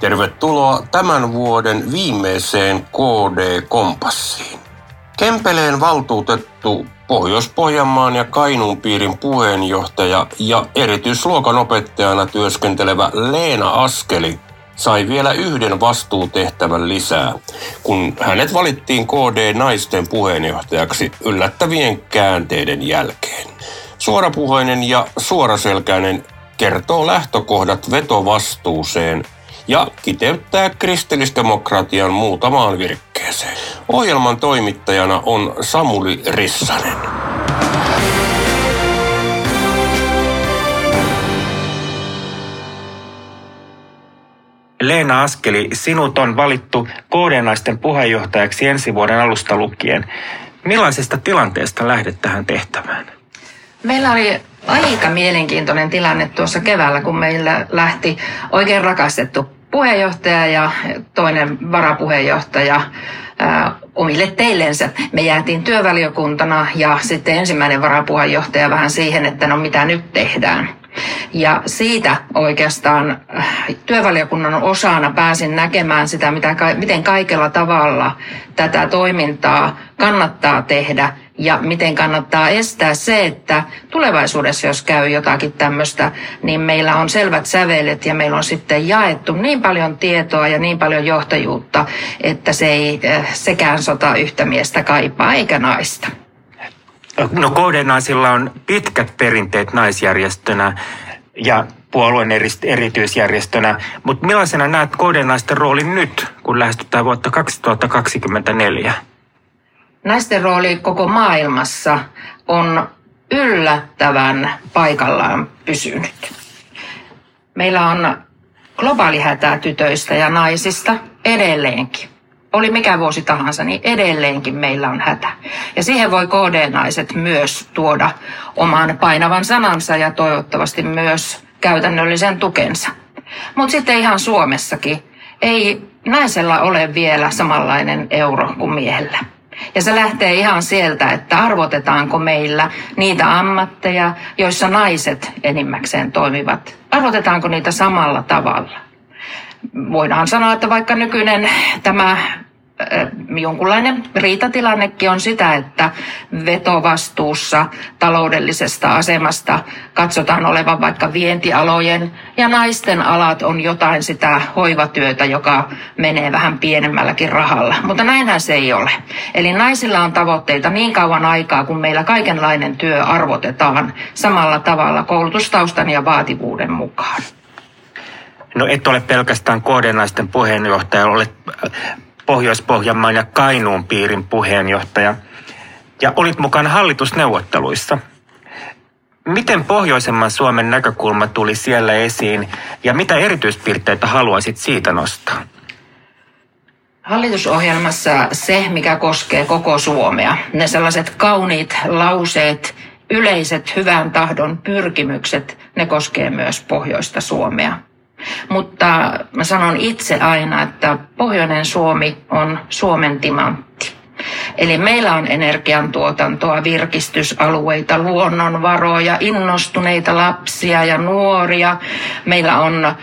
Tervetuloa tämän vuoden viimeiseen KD-kompassiin. Kempeleen valtuutettu Pohjois-Pohjanmaan ja Kainuun piirin puheenjohtaja ja erityisluokan opettajana työskentelevä Leena Askeli sai vielä yhden vastuutehtävän lisää, kun hänet valittiin KD-naisten puheenjohtajaksi yllättävien käänteiden jälkeen. Suorapuheinen ja suoraselkäinen kertoo lähtökohdat vetovastuuseen ja kiteyttää kristillisdemokratian muutamaan virkkeeseen. Ohjelman toimittajana on Samuli Rissanen. Leena Askeli, sinut on valittu KD-naisten puheenjohtajaksi ensi vuoden alusta lukien. Millaisesta tilanteesta lähdet tähän tehtävään? Meillä oli aika mielenkiintoinen tilanne tuossa keväällä, kun meillä lähti oikein rakastettu puheenjohtaja ja toinen varapuheenjohtaja omille teillensä. Me jäätiin työvaliokuntana ja sitten ensimmäinen varapuheenjohtaja vähän siihen, että no mitä nyt tehdään. Ja siitä oikeastaan äh, työvaliokunnan osana pääsin näkemään sitä, mitä, miten kaikella tavalla tätä toimintaa kannattaa tehdä ja miten kannattaa estää se, että tulevaisuudessa, jos käy jotakin tämmöistä, niin meillä on selvät sävelet ja meillä on sitten jaettu niin paljon tietoa ja niin paljon johtajuutta, että se ei äh, sekään sota yhtä miestä kaipaa eikä naista. No KD-naisilla on pitkät perinteet naisjärjestönä ja puolueen erityisjärjestönä, mutta millaisena näet KD-naisten roolin nyt, kun lähestytään vuotta 2024? Naisten rooli koko maailmassa on yllättävän paikallaan pysynyt. Meillä on globaali hätä tytöistä ja naisista edelleenkin oli mikä vuosi tahansa, niin edelleenkin meillä on hätä. Ja siihen voi KD-naiset myös tuoda oman painavan sanansa ja toivottavasti myös käytännöllisen tukensa. Mutta sitten ihan Suomessakin ei naisella ole vielä samanlainen euro kuin miehellä. Ja se lähtee ihan sieltä, että arvotetaanko meillä niitä ammatteja, joissa naiset enimmäkseen toimivat. Arvotetaanko niitä samalla tavalla voidaan sanoa, että vaikka nykyinen tämä jonkunlainen riitatilannekin on sitä, että vetovastuussa taloudellisesta asemasta katsotaan olevan vaikka vientialojen ja naisten alat on jotain sitä hoivatyötä, joka menee vähän pienemmälläkin rahalla. Mutta näinhän se ei ole. Eli naisilla on tavoitteita niin kauan aikaa, kun meillä kaikenlainen työ arvotetaan samalla tavalla koulutustaustan ja vaativuuden mukaan. No et ole pelkästään kohdenaisten puheenjohtaja, olet äh, Pohjois-Pohjanmaan ja Kainuun piirin puheenjohtaja ja olit mukana hallitusneuvotteluissa. Miten pohjoisemman Suomen näkökulma tuli siellä esiin ja mitä erityispiirteitä haluaisit siitä nostaa? Hallitusohjelmassa se, mikä koskee koko Suomea, ne sellaiset kauniit lauseet, yleiset hyvän tahdon pyrkimykset, ne koskee myös pohjoista Suomea. Mutta mä sanon itse aina, että pohjoinen Suomi on Suomen timantti. Eli meillä on energiantuotantoa, virkistysalueita, luonnonvaroja, innostuneita lapsia ja nuoria. Meillä on äm,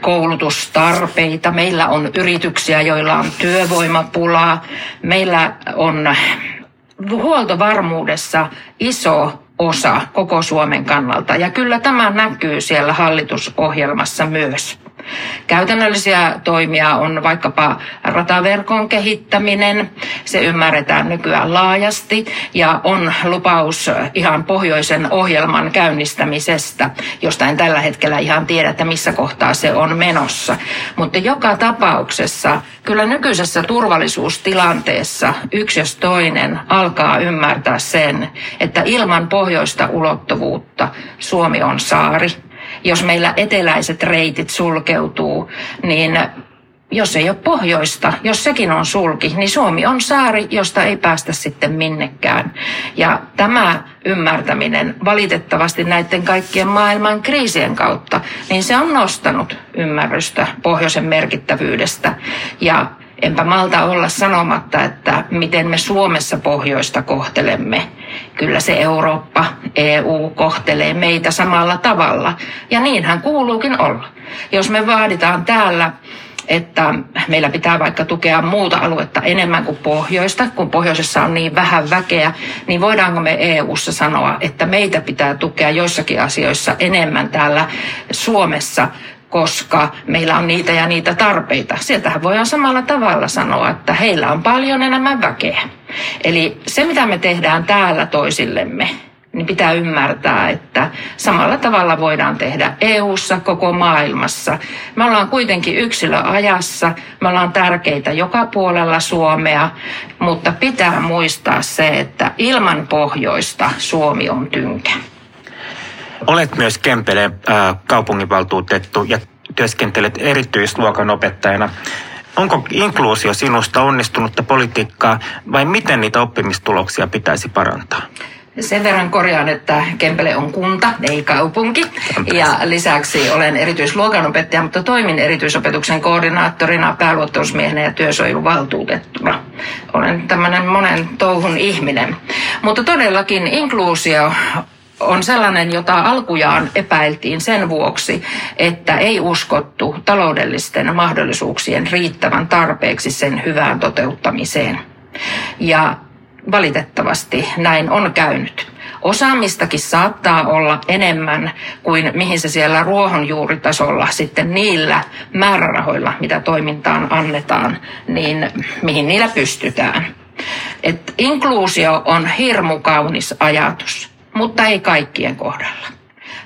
koulutustarpeita, meillä on yrityksiä, joilla on työvoimapulaa. Meillä on huoltovarmuudessa iso osa koko Suomen kannalta. Ja kyllä tämä näkyy siellä hallitusohjelmassa myös. Käytännöllisiä toimia on vaikkapa rataverkon kehittäminen. Se ymmärretään nykyään laajasti ja on lupaus ihan pohjoisen ohjelman käynnistämisestä, josta en tällä hetkellä ihan tiedä, että missä kohtaa se on menossa. Mutta joka tapauksessa kyllä nykyisessä turvallisuustilanteessa yksi jos toinen alkaa ymmärtää sen, että ilman pohjoista ulottuvuutta Suomi on saari jos meillä eteläiset reitit sulkeutuu, niin jos ei ole pohjoista, jos sekin on sulki, niin Suomi on saari, josta ei päästä sitten minnekään. Ja tämä ymmärtäminen valitettavasti näiden kaikkien maailman kriisien kautta, niin se on nostanut ymmärrystä pohjoisen merkittävyydestä. Ja enpä malta olla sanomatta, että miten me Suomessa pohjoista kohtelemme Kyllä se Eurooppa, EU kohtelee meitä samalla tavalla. Ja niinhän kuuluukin olla. Jos me vaaditaan täällä että meillä pitää vaikka tukea muuta aluetta enemmän kuin pohjoista, kun pohjoisessa on niin vähän väkeä, niin voidaanko me EU-ssa sanoa, että meitä pitää tukea joissakin asioissa enemmän täällä Suomessa, koska meillä on niitä ja niitä tarpeita. Sieltähän voidaan samalla tavalla sanoa, että heillä on paljon enemmän väkeä. Eli se, mitä me tehdään täällä toisillemme, niin pitää ymmärtää, että samalla tavalla voidaan tehdä EU-ssa, koko maailmassa. Me ollaan kuitenkin yksilöajassa, me ollaan tärkeitä joka puolella Suomea, mutta pitää muistaa se, että ilman pohjoista Suomi on tynkä. Olet myös Kempeleen äh, kaupunginvaltuutettu ja työskentelet erityisluokan opettajana. Onko inkluusio sinusta onnistunutta politiikkaa vai miten niitä oppimistuloksia pitäisi parantaa? Sen verran korjaan, että Kempele on kunta, ei kaupunki. Ja lisäksi olen erityisluokanopettaja, mutta toimin erityisopetuksen koordinaattorina, pääluottamusmiehenä ja työsuojeluvaltuutettuna. Olen tämmöinen monen touhun ihminen. Mutta todellakin inkluusio on sellainen, jota alkujaan epäiltiin sen vuoksi, että ei uskottu taloudellisten mahdollisuuksien riittävän tarpeeksi sen hyvään toteuttamiseen. Ja valitettavasti näin on käynyt. Osaamistakin saattaa olla enemmän kuin mihin se siellä ruohonjuuritasolla sitten niillä määrärahoilla, mitä toimintaan annetaan, niin mihin niillä pystytään. Et inkluusio on hirmu kaunis ajatus, mutta ei kaikkien kohdalla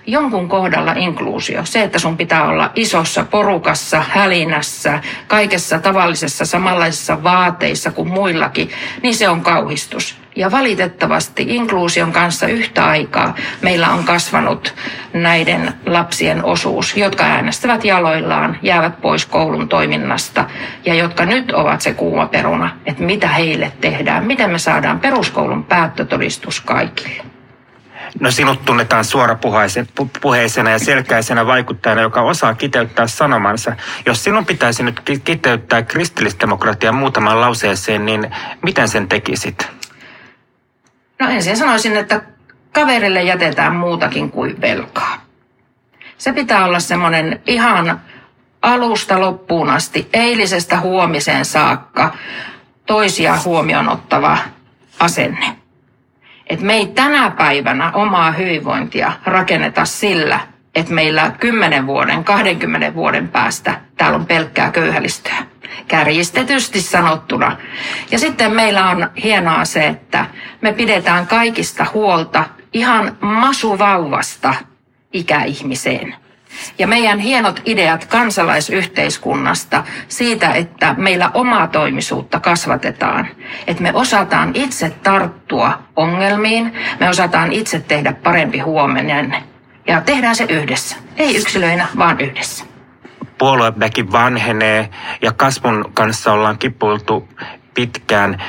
jonkun kohdalla inkluusio, se, että sun pitää olla isossa porukassa, hälinässä, kaikessa tavallisessa samanlaisissa vaateissa kuin muillakin, niin se on kauhistus. Ja valitettavasti inkluusion kanssa yhtä aikaa meillä on kasvanut näiden lapsien osuus, jotka äänestävät jaloillaan, jäävät pois koulun toiminnasta ja jotka nyt ovat se kuuma peruna, että mitä heille tehdään, miten me saadaan peruskoulun päättötodistus kaikille. No sinut tunnetaan suorapuheisena ja selkäisenä vaikuttajana, joka osaa kiteyttää sanomansa. Jos sinun pitäisi nyt kiteyttää kristillisdemokratia muutamaan lauseeseen, niin miten sen tekisit? No ensin sanoisin, että kaverille jätetään muutakin kuin velkaa. Se pitää olla semmoinen ihan alusta loppuun asti, eilisestä huomiseen saakka, toisia huomioon ottava asenne. Et me ei tänä päivänä omaa hyvinvointia rakenneta sillä, että meillä 10 vuoden, 20 vuoden päästä täällä on pelkkää köyhälistöä. Kärjistetysti sanottuna. Ja sitten meillä on hienoa se, että me pidetään kaikista huolta ihan masuvauvasta ikäihmiseen. Ja meidän hienot ideat kansalaisyhteiskunnasta siitä, että meillä omaa toimisuutta kasvatetaan, että me osataan itse tarttua ongelmiin, me osataan itse tehdä parempi huominen ja tehdään se yhdessä. Ei yksilöinä, vaan yhdessä. Puolueväki vanhenee ja kasvun kanssa ollaan kipuiltu pitkään.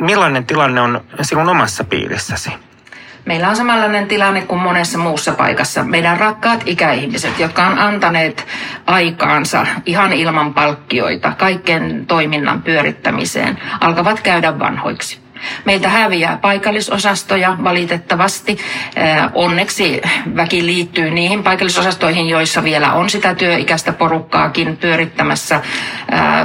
Millainen tilanne on sinun omassa piirissäsi? Meillä on samanlainen tilanne kuin monessa muussa paikassa. Meidän rakkaat ikäihmiset, jotka on antaneet aikaansa ihan ilman palkkioita kaiken toiminnan pyörittämiseen, alkavat käydä vanhoiksi. Meiltä häviää paikallisosastoja valitettavasti. Onneksi väki liittyy niihin paikallisosastoihin, joissa vielä on sitä työikäistä porukkaakin pyörittämässä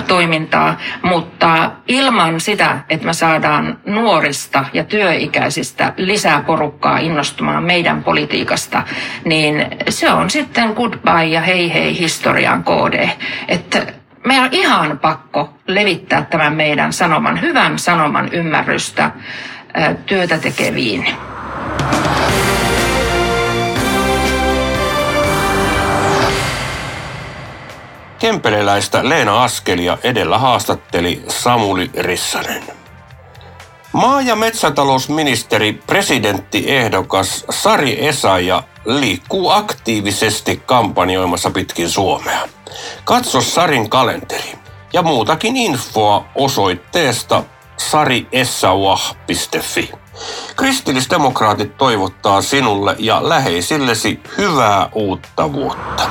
toimintaa. Mutta ilman sitä, että me saadaan nuorista ja työikäisistä lisää porukkaa innostumaan meidän politiikasta, niin se on sitten goodbye ja hei hei historian koode. Että meidän on ihan pakko levittää tämän meidän sanoman, hyvän sanoman ymmärrystä työtä tekeviin. Kempeleläistä Leena Askelia edellä haastatteli Samuli Rissanen. Maa- ja metsätalousministeri presidenttiehdokas Sari Esaja liikkuu aktiivisesti kampanjoimassa pitkin Suomea. Katso Sarin kalenteri ja muutakin infoa osoitteesta sariessauah.fi. Kristillisdemokraatit toivottaa sinulle ja läheisillesi hyvää uutta vuotta.